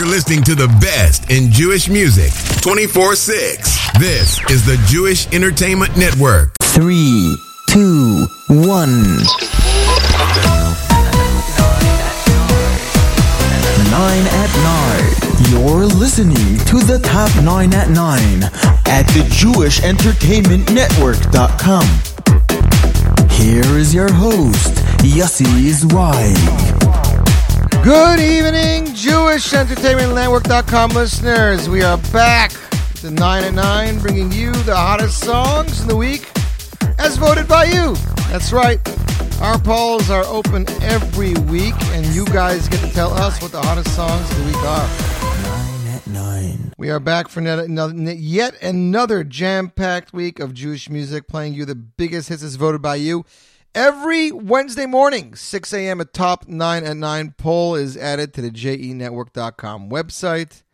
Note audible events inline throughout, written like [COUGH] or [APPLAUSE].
You're listening to the best in Jewish music 24 6. This is the Jewish Entertainment Network. Three, two, one. Nine at nine. You're listening to the top nine at nine at the Jewish Entertainment Network.com. Here is your host, Yossi Zweig. Good evening, Jewish Entertainment Network.com listeners. We are back to 9 at 9, bringing you the hottest songs in the week as voted by you. That's right. Our polls are open every week, and you guys get to tell us what the hottest songs of the week are. Nine at nine. We are back for yet another jam packed week of Jewish music, playing you the biggest hits as voted by you. Every Wednesday morning, 6 a.m. at top 9 at 9, poll is added to the jenetwork.com website.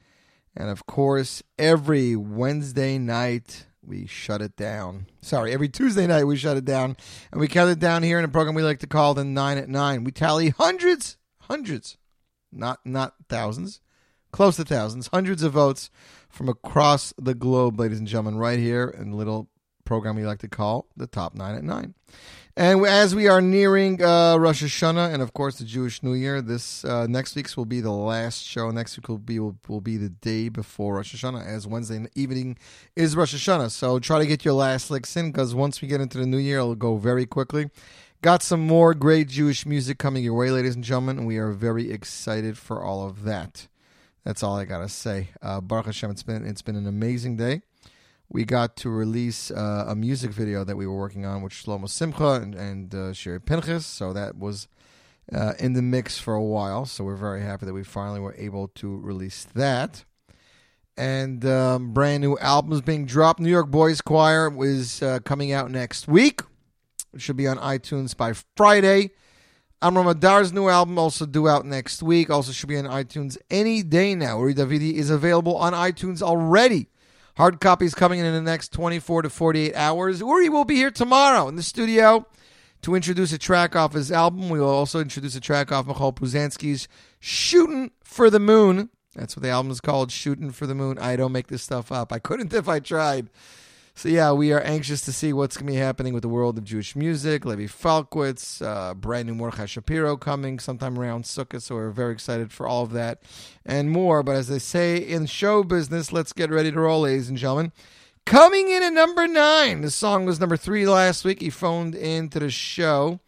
And of course, every Wednesday night, we shut it down. Sorry, every Tuesday night, we shut it down. And we count it down here in a program we like to call the 9 at 9. We tally hundreds, hundreds, not, not thousands, close to thousands, hundreds of votes from across the globe, ladies and gentlemen, right here in the little program we like to call the top 9 at 9. And as we are nearing uh, Rosh Hashanah and of course the Jewish New Year, this uh, next week's will be the last show. Next week will be will, will be the day before Rosh Hashanah, as Wednesday evening is Rosh Hashanah. So try to get your last licks in, because once we get into the New Year, it'll go very quickly. Got some more great Jewish music coming your way, ladies and gentlemen, and we are very excited for all of that. That's all I gotta say. Uh, Baruch Hashem, it's been it's been an amazing day we got to release uh, a music video that we were working on with Shlomo Simcha and, and uh, Sherry Pinchas. So that was uh, in the mix for a while. So we're very happy that we finally were able to release that. And um, brand new albums being dropped. New York Boys Choir is uh, coming out next week. It should be on iTunes by Friday. Amram Adar's new album also due out next week. Also should be on iTunes any day now. Uri Davidi is available on iTunes already. Hard copies coming in in the next 24 to 48 hours. Uri will be here tomorrow in the studio to introduce a track off his album. We will also introduce a track off Michal Puzanski's Shooting for the Moon. That's what the album is called, Shooting for the Moon. I don't make this stuff up. I couldn't if I tried. So yeah, we are anxious to see what's going to be happening with the world of Jewish music. Levi Falkowitz, uh, brand new Mordechai Shapiro coming sometime around Sukkot, so we're very excited for all of that and more. But as they say in show business, let's get ready to roll, ladies and gentlemen. Coming in at number nine, the song was number three last week. He phoned into the show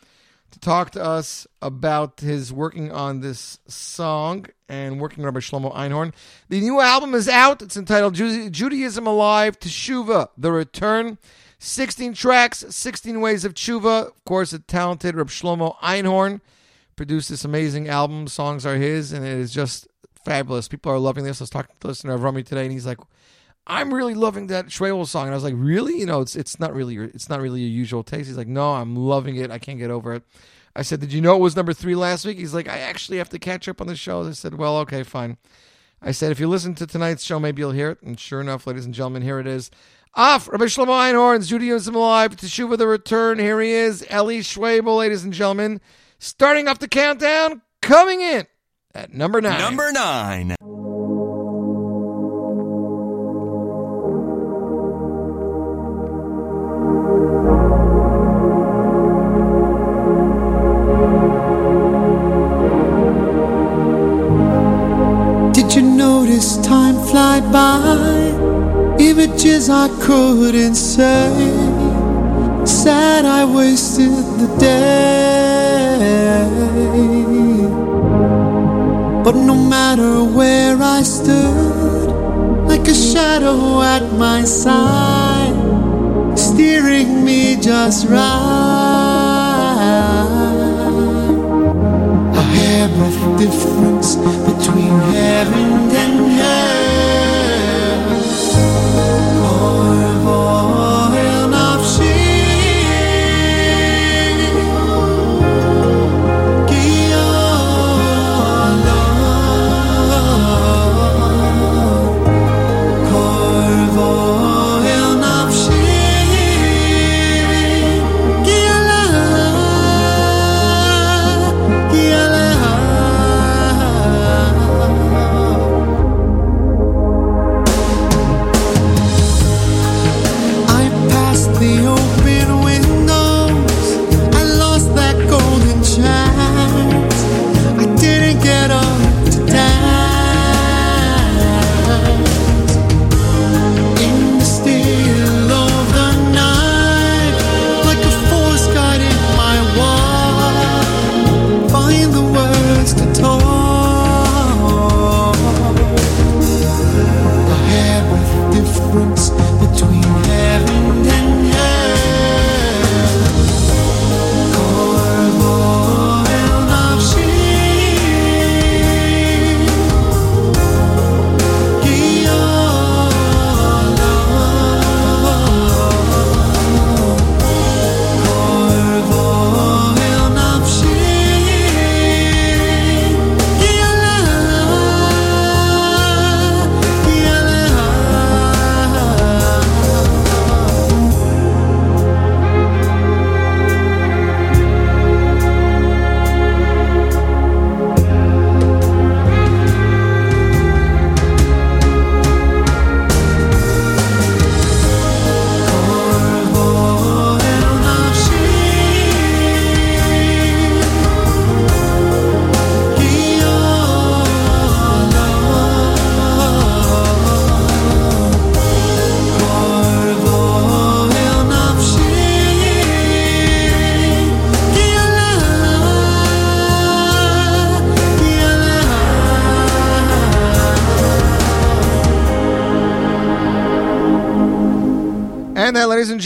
to talk to us about his working on this song and working with Rabbi Shlomo Einhorn. The new album is out. It's entitled Judaism Alive Teshuva, The Return. 16 tracks, 16 ways of tshuva. Of course, a talented Rabbi Shlomo Einhorn produced this amazing album. Songs are his, and it is just fabulous. People are loving this. I was talking to the listener of Rummy today, and he's like, I'm really loving that Shmuel song. And I was like, really? You know, it's it's not really it's not really your usual taste. He's like, no, I'm loving it. I can't get over it. I said, did you know it was number three last week? He's like, I actually have to catch up on the shows. I said, well, okay, fine. I said, if you listen to tonight's show, maybe you'll hear it. And sure enough, ladies and gentlemen, here it is. Off Rabbi Shlomo Einhorn's Judaism Alive, Teshuva the Return. Here he is, Eli Schwebel, ladies and gentlemen. Starting off the countdown, coming in at number nine. Number nine. By? Images I couldn't say. Sad I wasted the day. But no matter where I stood, like a shadow at my side, steering me just right. A hairbreadth difference between heaven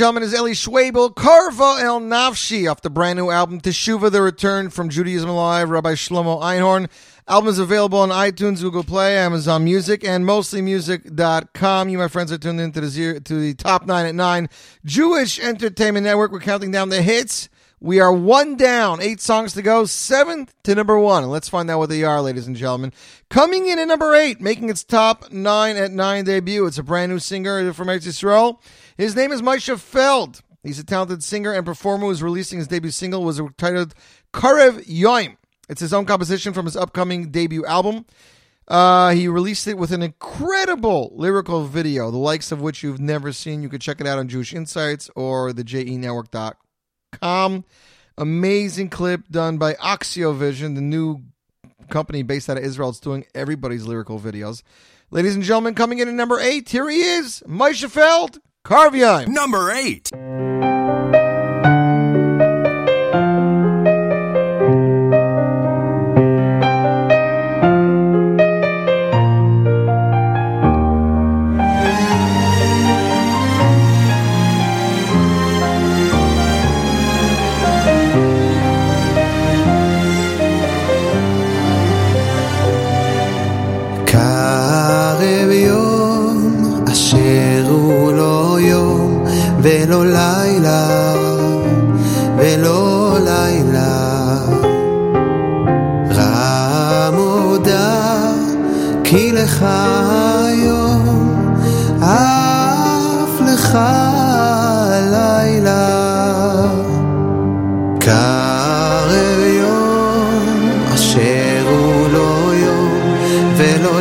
gentlemen, is Eli Schwebel, Karva El Nafshi, off the brand new album Teshuva, The Return from Judaism Alive, Rabbi Shlomo Einhorn. Album is available on iTunes, Google Play, Amazon Music, and mostlymusic.com. You, my friends, are tuned into the, zero, to the top nine at nine Jewish Entertainment Network. We're counting down the hits. We are one down, eight songs to go, seventh to number one. Let's find out what they are, ladies and gentlemen. Coming in at number eight, making its top nine at nine debut. It's a brand new singer from Eretz Yisrael. His name is Moshe Feld. He's a talented singer and performer who's releasing his debut single was titled Karev Yoim. It's his own composition from his upcoming debut album. Uh, he released it with an incredible lyrical video, the likes of which you've never seen. You can check it out on Jewish Insights or the JENetwork.com. Amazing clip done by Oxiovision, the new company based out of Israel. It's doing everybody's lyrical videos. Ladies and gentlemen, coming in at number eight, here he is, Moshe Feld, Number eight. ולא לילה ולא לילה. הודע כי לך היום אף לך לילה קרב יום אשר הוא לא יום ולא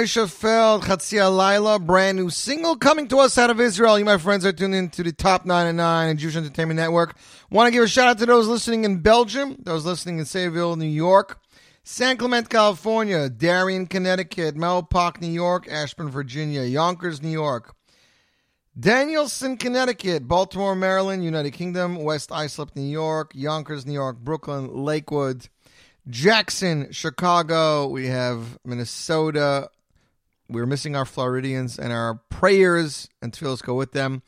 Moshe Feld, Chatzia Laila, brand new single coming to us out of Israel. You, my friends, are tuned in to the Top 9 and 9 and Jewish Entertainment Network. Want to give a shout out to those listening in Belgium, those listening in Sayville, New York, San Clemente, California, Darien, Connecticut, Mel Park, New York, Ashburn, Virginia, Yonkers, New York, Danielson, Connecticut, Baltimore, Maryland, United Kingdom, West Islip, New York, Yonkers, New York, Brooklyn, Lakewood, Jackson, Chicago. We have Minnesota. We're missing our Floridians, and our prayers and tefillos go with them.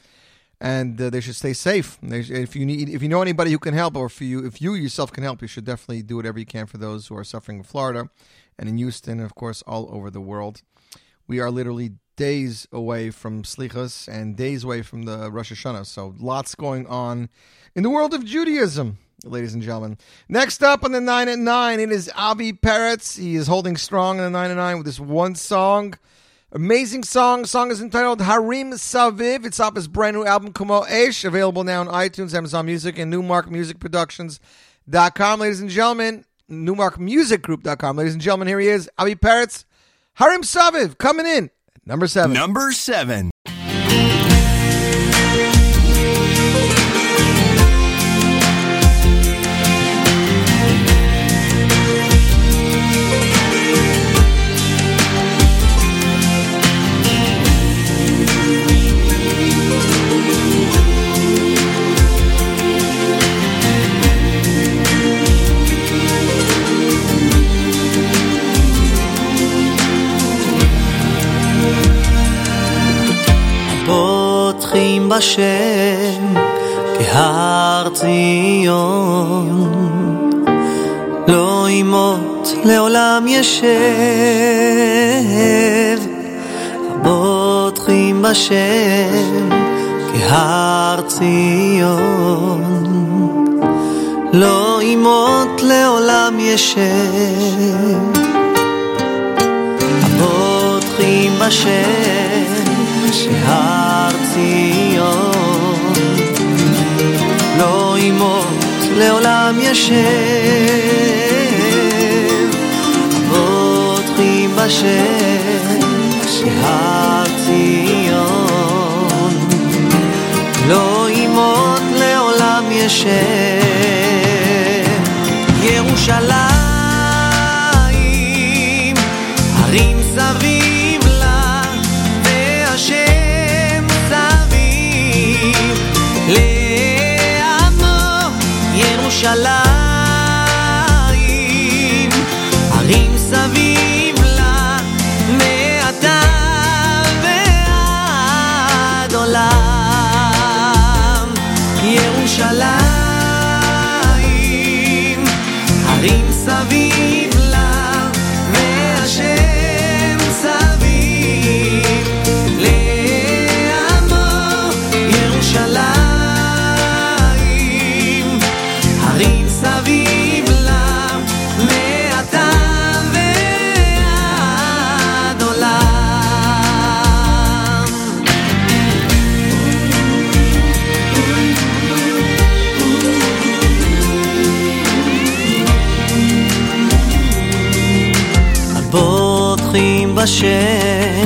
And uh, they should stay safe. They, if you need, if you know anybody who can help, or if you if you yourself can help, you should definitely do whatever you can for those who are suffering in Florida, and in Houston, and of course, all over the world. We are literally days away from Slichas and days away from the Rosh Hashanah. So lots going on in the world of Judaism ladies and gentlemen. Next up on the 9 at 9, it is Avi Peretz. He is holding strong on the 9 at 9 with this one song. Amazing song. song is entitled Harim Saviv. It's off his brand new album, Kumo Esh, available now on iTunes, Amazon Music, and NewmarkMusicProductions.com. Ladies and gentlemen, NewmarkMusicGroup.com. Ladies and gentlemen, here he is, Avi Peretz. Harim Saviv, coming in. Number seven. Number seven. פותחים בשם כהר ציון. לא ימות לעולם ישב הבוטחים בשם כהר ציון. לא ימות לעולם ישב הבוטחים בשם שהר ציון לעולם ישב. בוטחים בשם שהר ציון לא ימות לעולם ישב. ירושלים הרים סביב Inşallah 切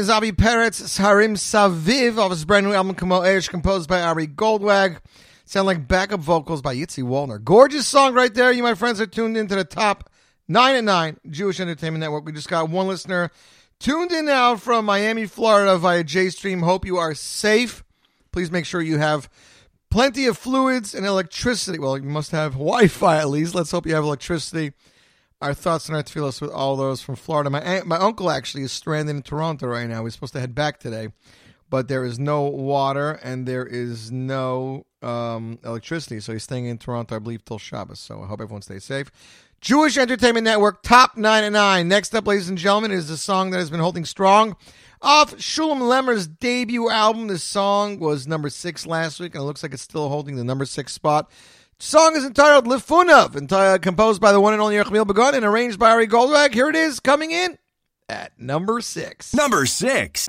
is Avi Peretz, Harim Saviv, off his brand new album, Kamo Eish, composed by Ari Goldwag. Sound like backup vocals by Yitzi Wallner. Gorgeous song right there. You, my friends, are tuned into the top 9 at 9 Jewish Entertainment Network. We just got one listener tuned in now from Miami, Florida via JStream. Hope you are safe. Please make sure you have plenty of fluids and electricity. Well, you must have Wi Fi at least. Let's hope you have electricity. Our thoughts and our tefillos with all those from Florida. My aunt, my uncle actually is stranded in Toronto right now. He's supposed to head back today, but there is no water and there is no um, electricity. So he's staying in Toronto, I believe, till Shabbos. So I hope everyone stays safe. Jewish Entertainment Network, top nine and nine. Next up, ladies and gentlemen, is a song that has been holding strong. Off Shulem Lemmer's debut album, this song was number six last week, and it looks like it's still holding the number six spot. Song is entitled Lifunav, enti- uh, composed by the one and only Yerachmiel Begun and arranged by Ari Goldwag. Here it is, coming in at number six. Number six.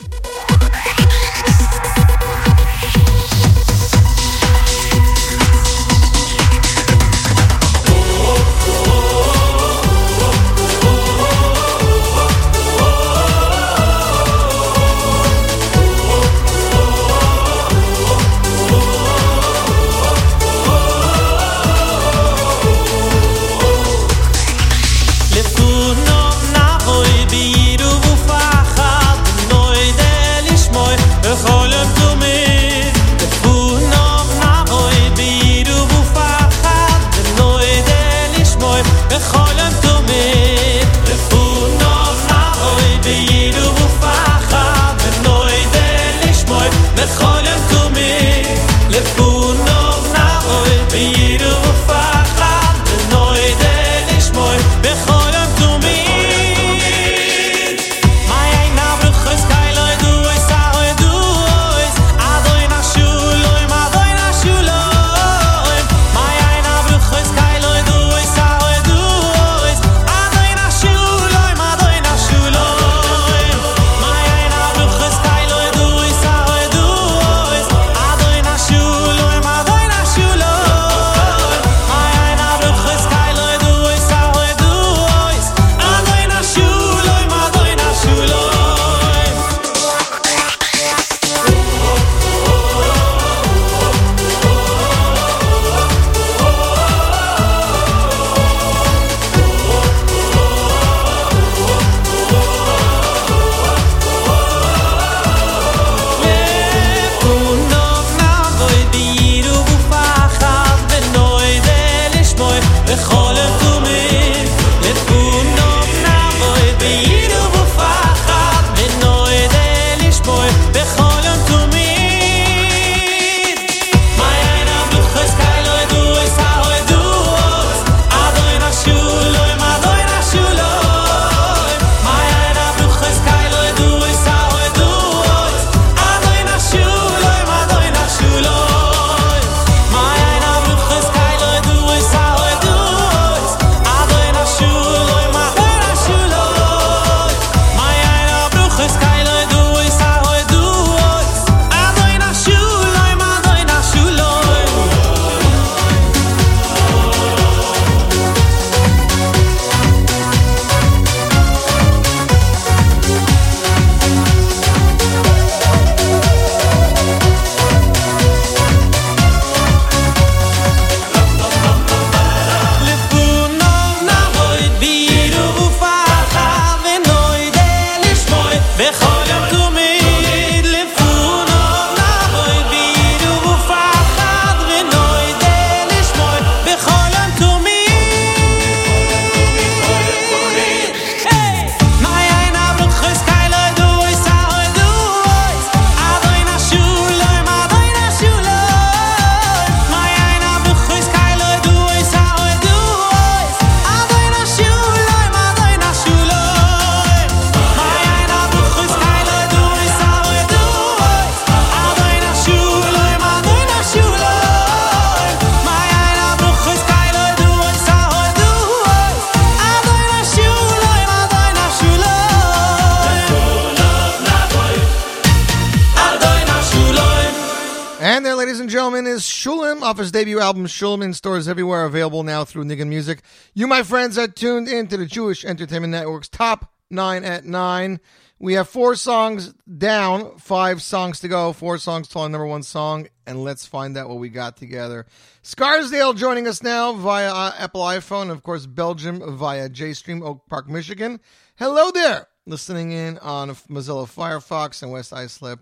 Debut album Shulem in stores everywhere, available now through Niggin Music. You, my friends, are tuned in to the Jewish Entertainment Network's top nine at nine. We have four songs down, five songs to go, four songs to our number one song, and let's find out what we got together. Scarsdale joining us now via uh, Apple iPhone, of course, Belgium via JStream, Oak Park, Michigan. Hello there, listening in on Mozilla Firefox and West Islip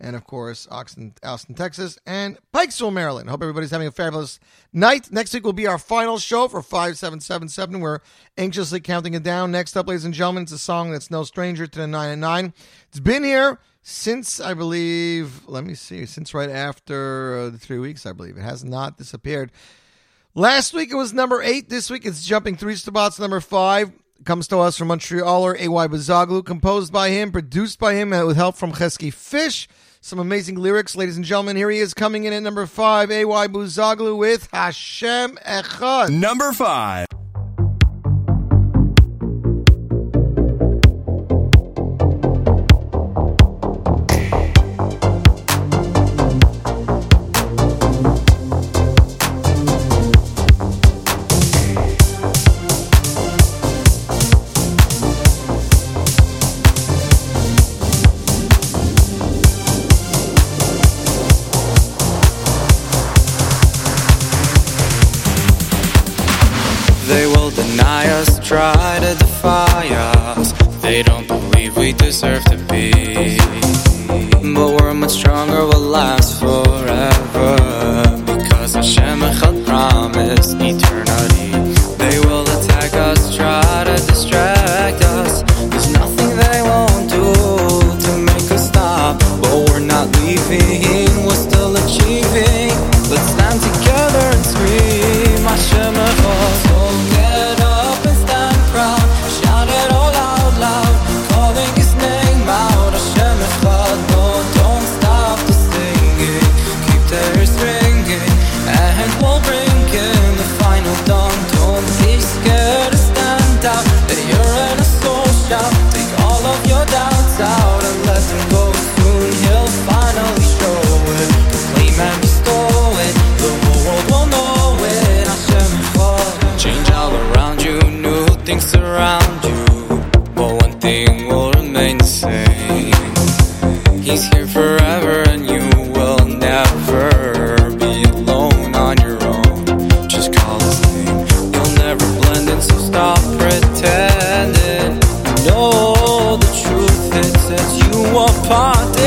and of course Austin, Austin, Texas, and Pikesville, Maryland. Hope everybody's having a fabulous night. Next week will be our final show for 5777. We're anxiously counting it down. Next up, ladies and gentlemen, it's a song that's no stranger to the 9 and 9. It's been here since, I believe, let me see, since right after uh, the three weeks, I believe. It has not disappeared. Last week it was number eight. This week it's jumping three spots, number five comes to us from Montrealer A.Y. Buzaglu, composed by him, produced by him, with help from Chesky Fish. Some amazing lyrics, ladies and gentlemen. Here he is coming in at number five, A.Y. Buzaglu with Hashem Echad. Number five. Sets you apart. They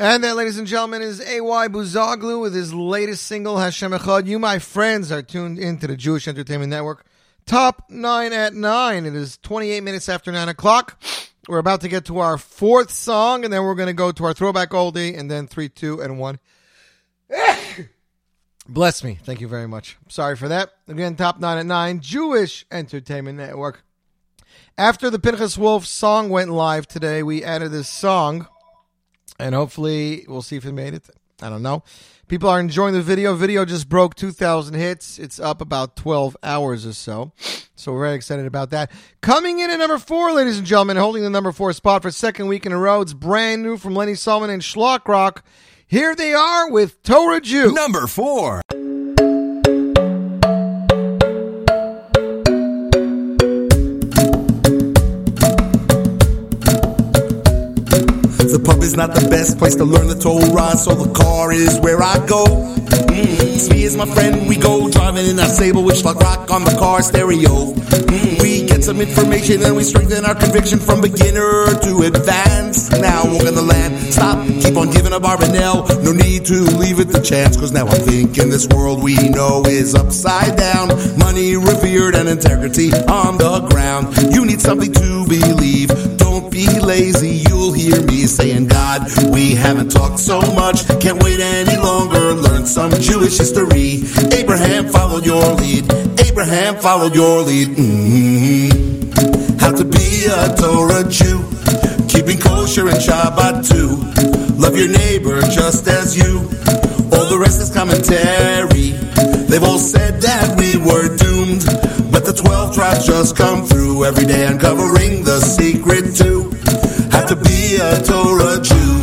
And that, ladies and gentlemen, is AY Buzaglu with his latest single, Hashem Echad. You, my friends, are tuned into the Jewish Entertainment Network. Top 9 at 9. It is 28 minutes after 9 o'clock. We're about to get to our fourth song, and then we're going to go to our throwback oldie, and then 3, 2, and 1. [COUGHS] Bless me. Thank you very much. Sorry for that. Again, top 9 at 9, Jewish Entertainment Network. After the Pinchas Wolf song went live today, we added this song and hopefully we'll see if it made it. I don't know. People are enjoying the video. Video just broke 2,000 hits. It's up about 12 hours or so. So we're very excited about that. Coming in at number four, ladies and gentlemen, holding the number four spot for second week in a row. It's brand new from Lenny Solomon and Schlock Rock. Here they are with Torah Jew. Number four. The pub is not the best place to learn the Torah, so the car is where I go. Mm, me as my friend, we go driving in our Sable with Schlock Rock on the car stereo. Mm, we get some information and we strengthen our conviction from beginner to advanced. Now on the land, stop, keep on giving up Barbanel. No need to leave it to chance, cause now I'm thinking this world we know is upside down. Money revered and integrity on the ground. You need something to believe. Be lazy, you'll hear me saying, God, we haven't talked so much. Can't wait any longer. Learn some Jewish history. Abraham followed your lead. Abraham followed your lead. Mm-hmm. How to be a Torah Jew. Keeping kosher and Shabbat too. Love your neighbor just as you. All the rest is commentary. They've all said that we were doomed. But the 12 tribes just come through every day uncovering the secret a Torah Jew.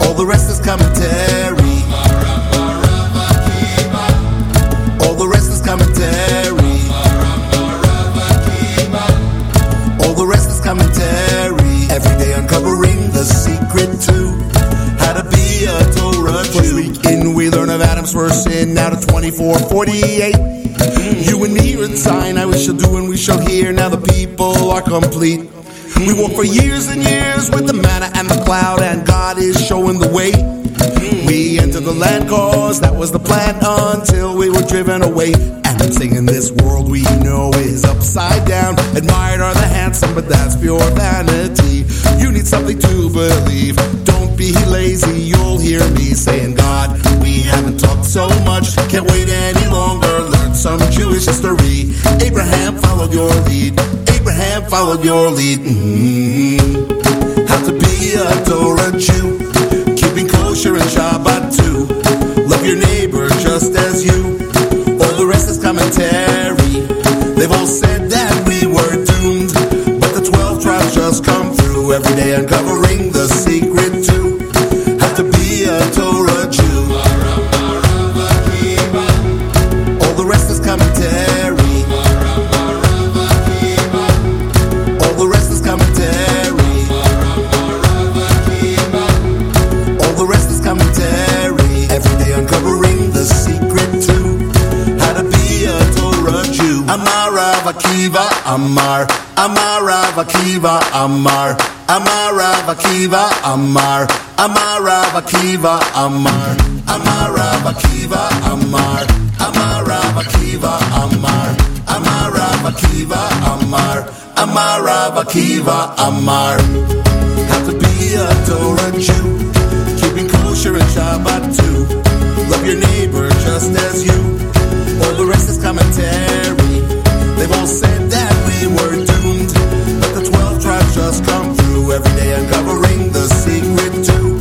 All the rest is commentary. All the rest is commentary. All the rest is commentary. Every day uncovering the secret too. How to be a Torah Jew. First week in, we learn of Adam's first sin. Now to 2448. You and me are the sign I we shall do and we shall hear. Now the people are complete. We walk for years and years with the manna and the cloud, and God is showing the way. We entered the land cause that was the plan until we were driven away. And I'm singing this world we know is upside down. Admired are the handsome, but that's pure vanity. You need something to believe. Don't be lazy, you'll hear me saying, God, we haven't talked so much. Can't wait any longer. Some Jewish history. Abraham followed your lead. Abraham followed your lead. Mm-hmm. How to be a Torah Jew. Keeping kosher and Shabbat too. Rav Akiva, Amar. Amar Rav Akiva, Amar. Amar Rav Akiva, Amar. Amar Rav Akiva, Amar. Amar Rav Akiva, Amar. Amar Rav Akiva, Amar. Have to be a Torah Jew. Keeping kosher and Shabbat too. Love your neighbor just as you. All the rest is commentary. They've all said that we were doomed. But the 12 tribes just come every day uncovering the secret too.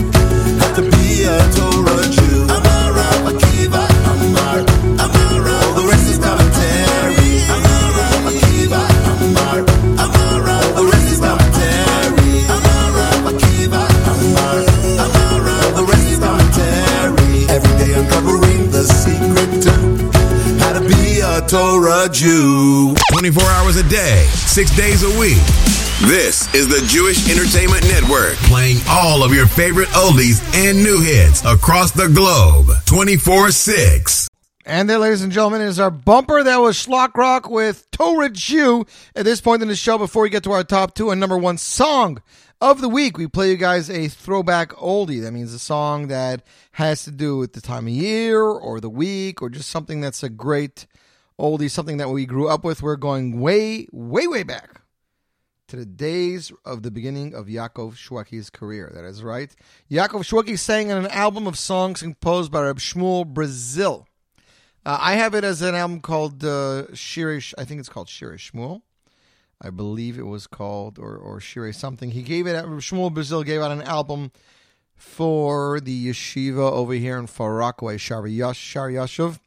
Have to be a Torah Jew. Amar Rav Akiva, Amar. Amar Rav All the rest is commentary. Amar Rav Akiva, Amar. Amar Rav All the rest is commentary. Amar Rav Akiva, Amar. Amar Rav All the rest is commentary. Every day uncovering the secret too. How to be a Torah Jew. 24 hours a day, six days a week. This is the Jewish Entertainment Network, playing all of your favorite oldies and new hits across the globe 24 6. And there, ladies and gentlemen, is our bumper. That was Schlock Rock with Torah Jew. At this point in the show, before we get to our top two and number one song of the week, we play you guys a throwback oldie. That means a song that has to do with the time of year or the week or just something that's a great oldie, something that we grew up with. We're going way, way, way back to the days of the beginning of Yaakov Shwekey's career. That is right. Yaakov Shwekey sang on an album of songs composed by Reb Shmuel Brazil. Uh, I have it as an album called uh, Shirish. I think it's called Shirish Shmuel. I believe it was called or or Shire something. He gave it. Shmuel Brazil gave out an album for the yeshiva over here in Far Rockaway, Shar Yashuv,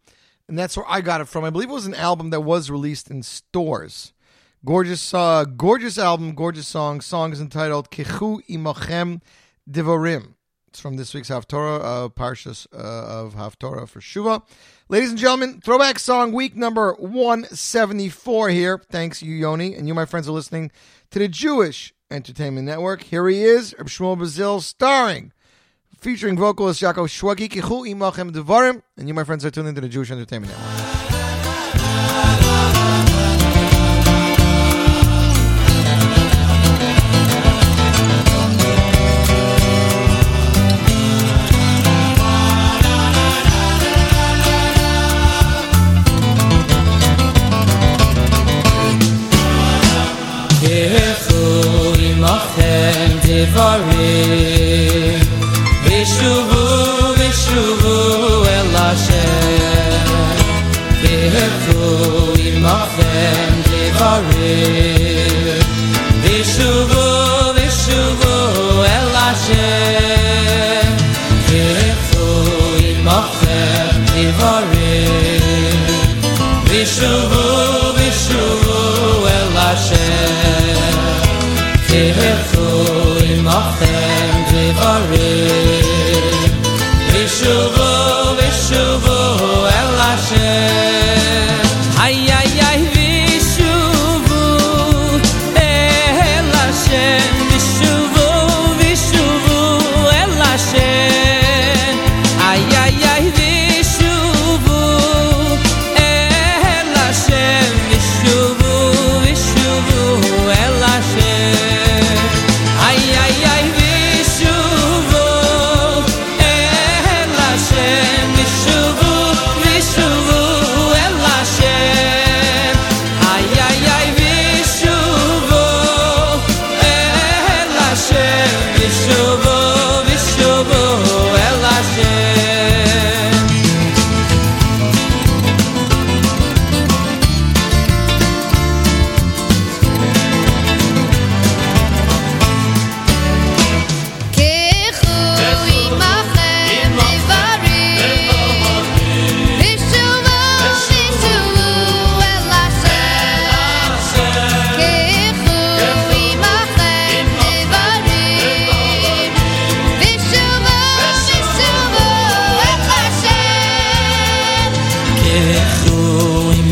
and that's where I got it from. I believe it was an album that was released in stores. Gorgeous, uh, gorgeous album, gorgeous song. Song is entitled "Kechu Imachem Divorim." It's from this week's Haftorah, uh, Parshas uh, of Haftorah for Shuva. Ladies and gentlemen, throwback song week number 174 here. Thanks, you, Yoni. And you, my friends, are listening to the Jewish Entertainment Network. Here he is, Reb Shmuel Brazil, starring, featuring vocalist Yaakov Shwekey, Kichu Imachem Devarim. And you, my friends, are tuned into the Jewish Entertainment Network. Vishuvu, vishuvu el Hashem Vihefu imochem devarim Vishuvu, vishuvu el Hashem Vihefu imochem devarim imachem devarim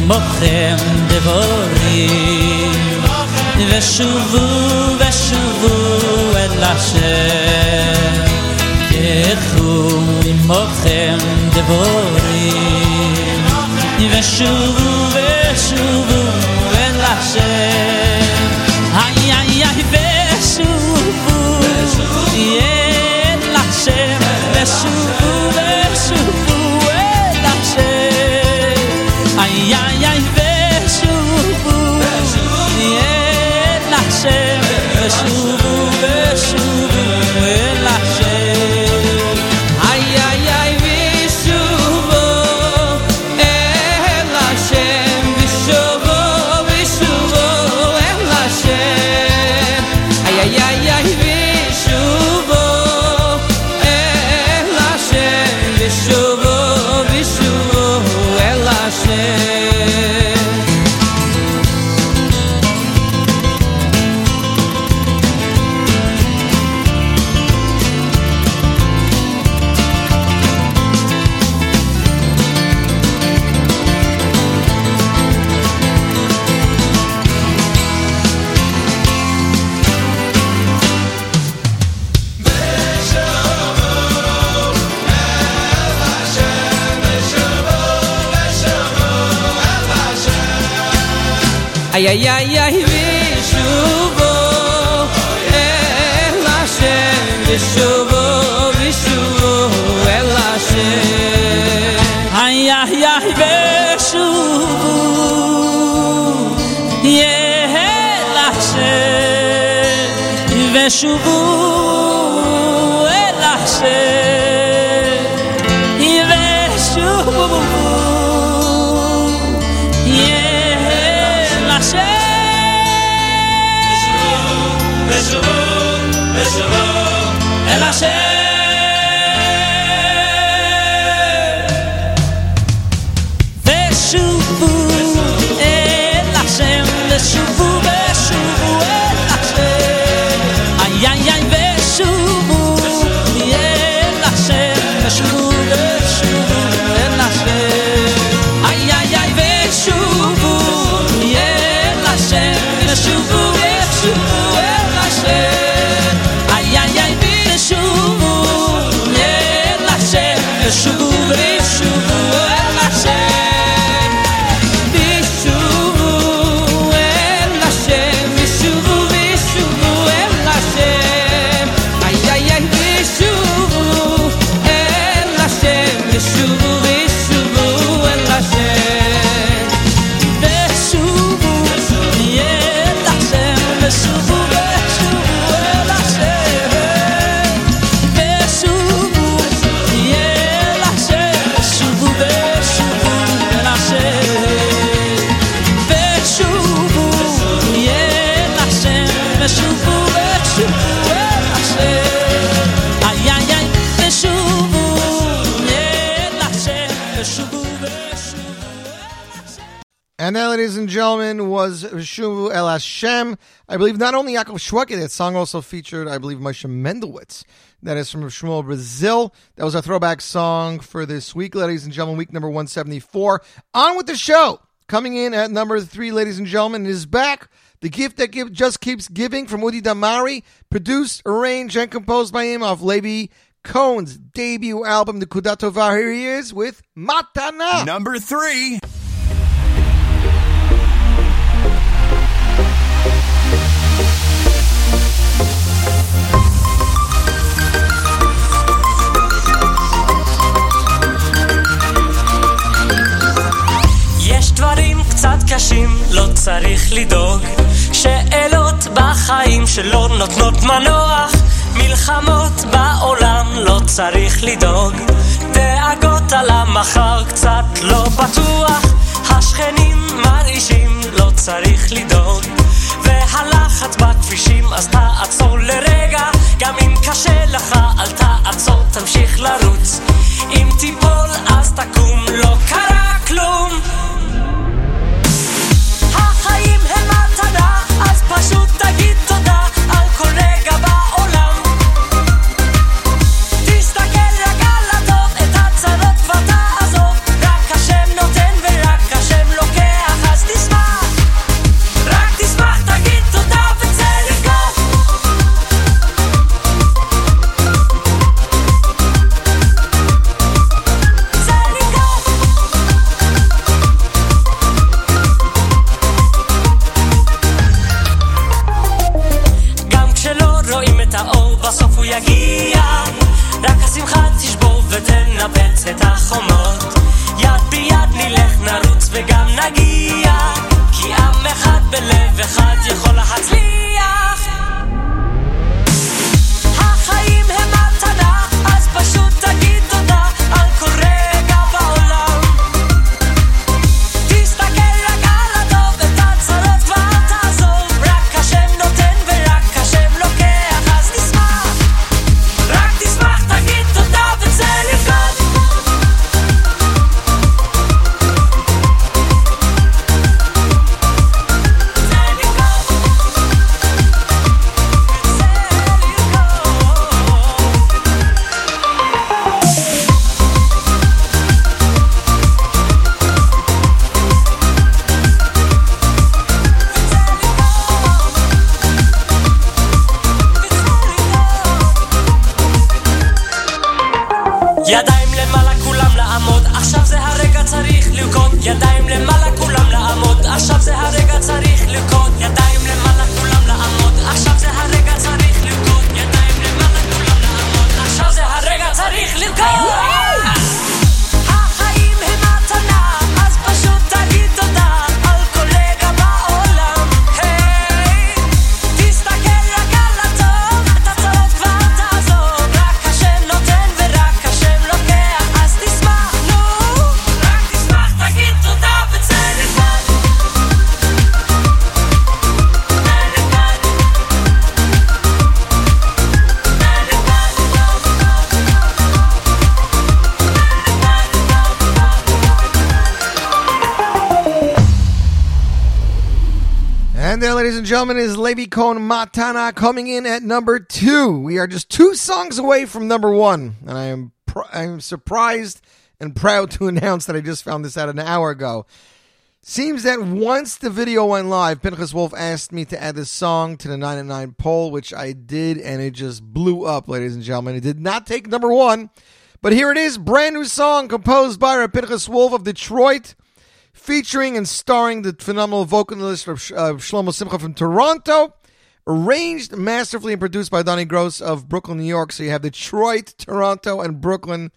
mochem de vori ve shuvu ve shuvu et la she kechu mochem yah yah be shu yeh la she And that, ladies and gentlemen, was Shuvu El Hashem. I believe not only Yaakov Shwekey, that song also featured, I believe, Moshe Mendelowitz. That is from Shmuel, Brazil. That was our throwback song for this week, ladies and gentlemen, week number 174. On with the show. Coming in at number three, ladies and gentlemen, is back. The gift that give, just keeps giving from Udi Damari, produced, arranged, and composed by him off Levi Cohen's debut album, The Kudatova. Here he is with Matana. Number three. קצת קשים, לא צריך לדאוג. שאלות בחיים שלא נותנות מנוח. מלחמות בעולם, לא צריך לדאוג. דאגות על המחר, קצת לא בטוח. השכנים מרעישים, לא צריך לדאוג. והלחץ בכבישים, אז תעצור לרגע. גם אם קשה לך, אל תעצור, תמשיך לרוץ. אם תיפול, אז תקום, לא קרה gentlemen, is Levi Cohn Matana coming in at number two. We are just two songs away from number one, and I am pr- I am surprised and proud to [LAUGHS] announce that I just found this out an hour ago. Seems that once the video went live, Pinchas Wolf asked me to add this song to the 9 at 9 poll, which I did, and it just blew up, ladies and gentlemen. It did not take number one, but here it is brand new song composed by Pinchas Wolf of Detroit, featuring and starring the phenomenal vocalist of Sh- Shlomo Simcha from Toronto. Arranged masterfully and produced by Donnie Gross of Brooklyn, New York. So you have Detroit, Toronto, and Brooklyn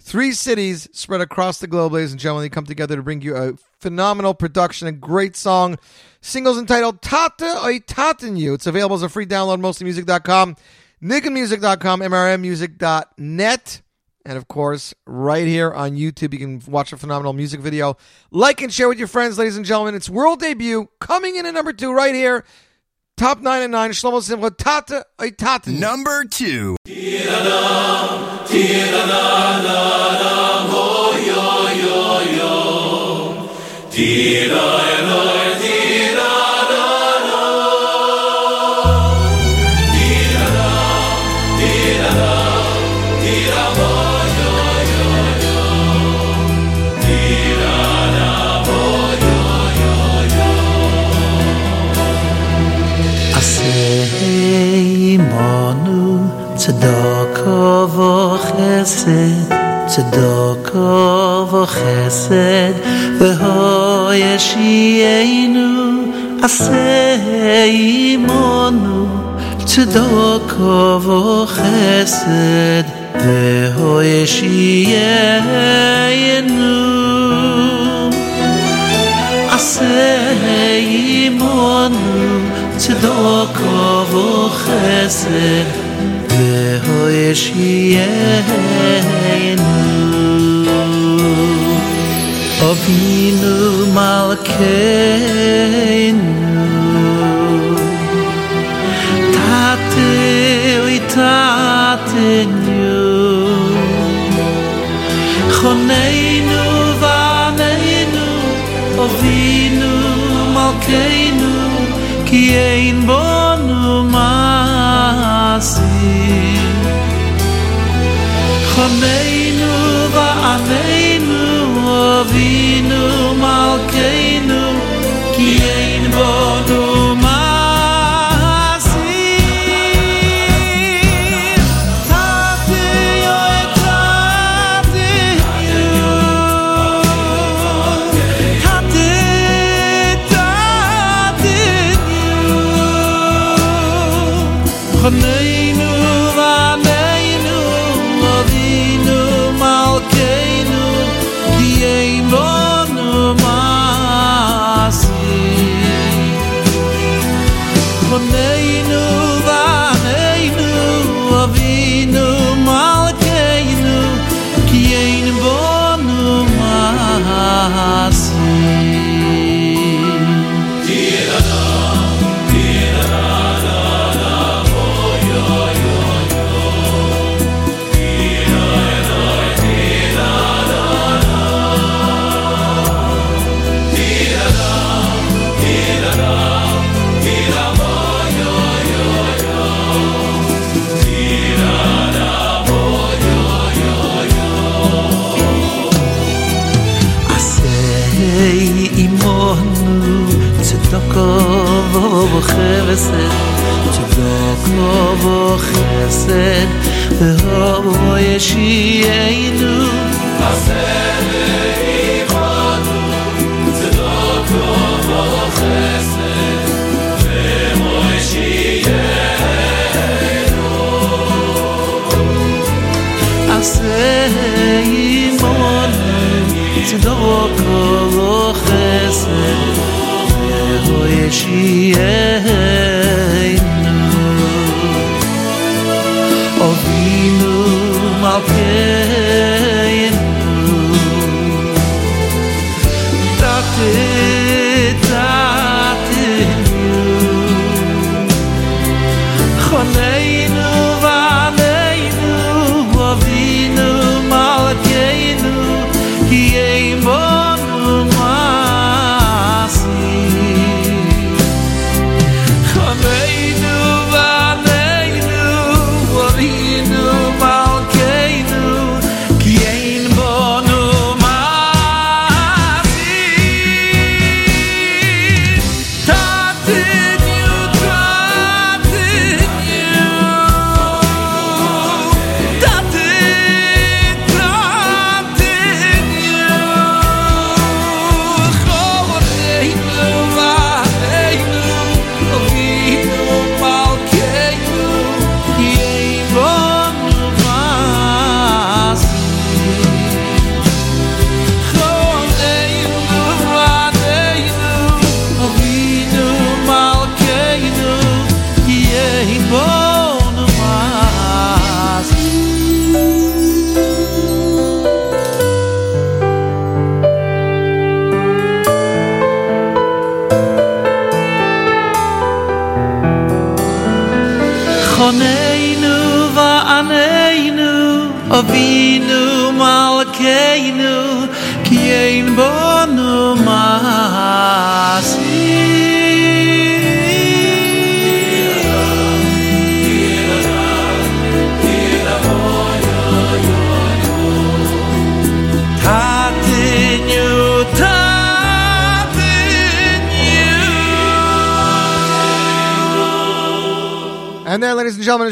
Three cities spread across the globe, ladies and gentlemen, they come together to bring you a phenomenal production, a great song. Singles entitled Tata Oi Tatin You. It's available as a free download, mostlymusic.com, nickenmusic.com, mrmmusic.net. And of course, right here on YouTube, you can watch a phenomenal music video. Like and share with your friends, ladies and gentlemen. It's world debut coming in at number two right here. Top nine and nine, Shlomo Simcha, Tata Oi Number two. Tzedoko v'chesed tzedoko v'chesed v'ho yeshienu Aseimonu tzedoko v'chesed v'ho yeshienu Aseimonu tzedoko v'chesed yeshienu Avinu malkeinu Tate tatenu Choneinu vaneinu Avinu malkeinu Ki ein bonu Choneinu va'aneinu v'chesed tzedoko v'chesed v'ho yeshienu Asei imonu tzedoko v'chesed v'ho yeshienu malkeinu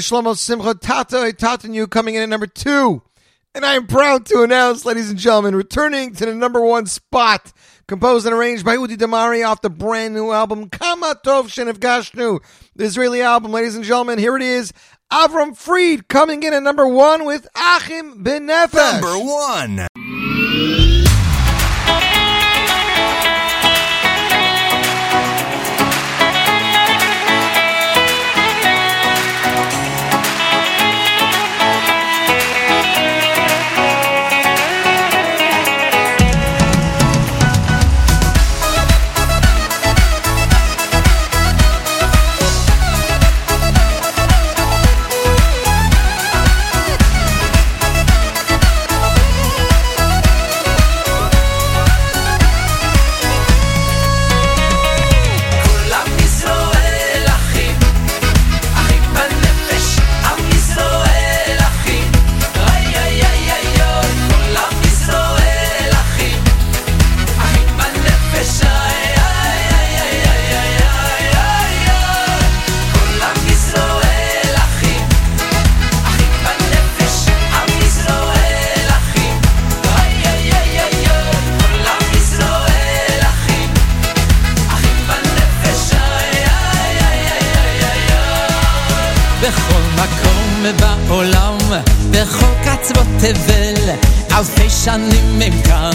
Shlomo Simcha Tata Tatanu coming in at number two. And I am proud to announce, ladies and gentlemen, returning to the number one spot, composed and arranged by Udi Damari off the brand new album Kama Tov Shenev Gashnu, the Israeli album. Ladies and gentlemen, here it is. Avram Fried coming in at number one with Achim Benefesh. Number one. San Mimka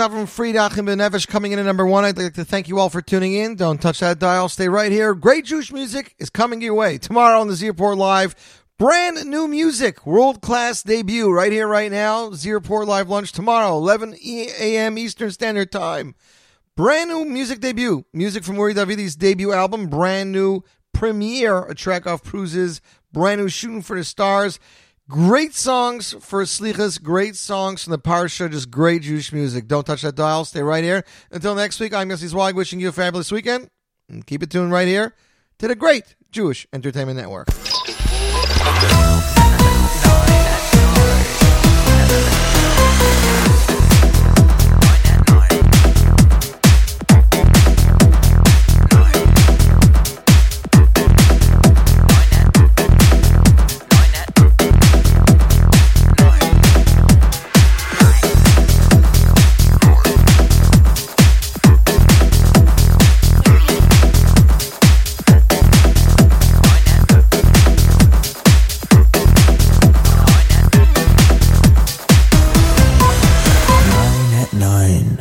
Avram Fried Achim Benefesh coming in at number one. I'd like to thank you all for tuning in. Don't touch that dial. Stay right here. Great Jewish music is coming your way tomorrow on the Zeroport Live. Brand new music, world class debut right here, right now. Zeroport Live lunch tomorrow, 11 e- a.m. Eastern Standard Time. Brand new music debut. Music from Uri Davidi's debut album. Brand new premiere, a track off Cruises. Brand new Shooting for the Stars. Great songs for Slichas, great songs from the Parsha, just great Jewish music. Don't touch that dial. Stay right here. Until next week, I'm Yossi Zweig wishing you a fabulous weekend. And keep it tuned right here to the great Jewish Entertainment Network.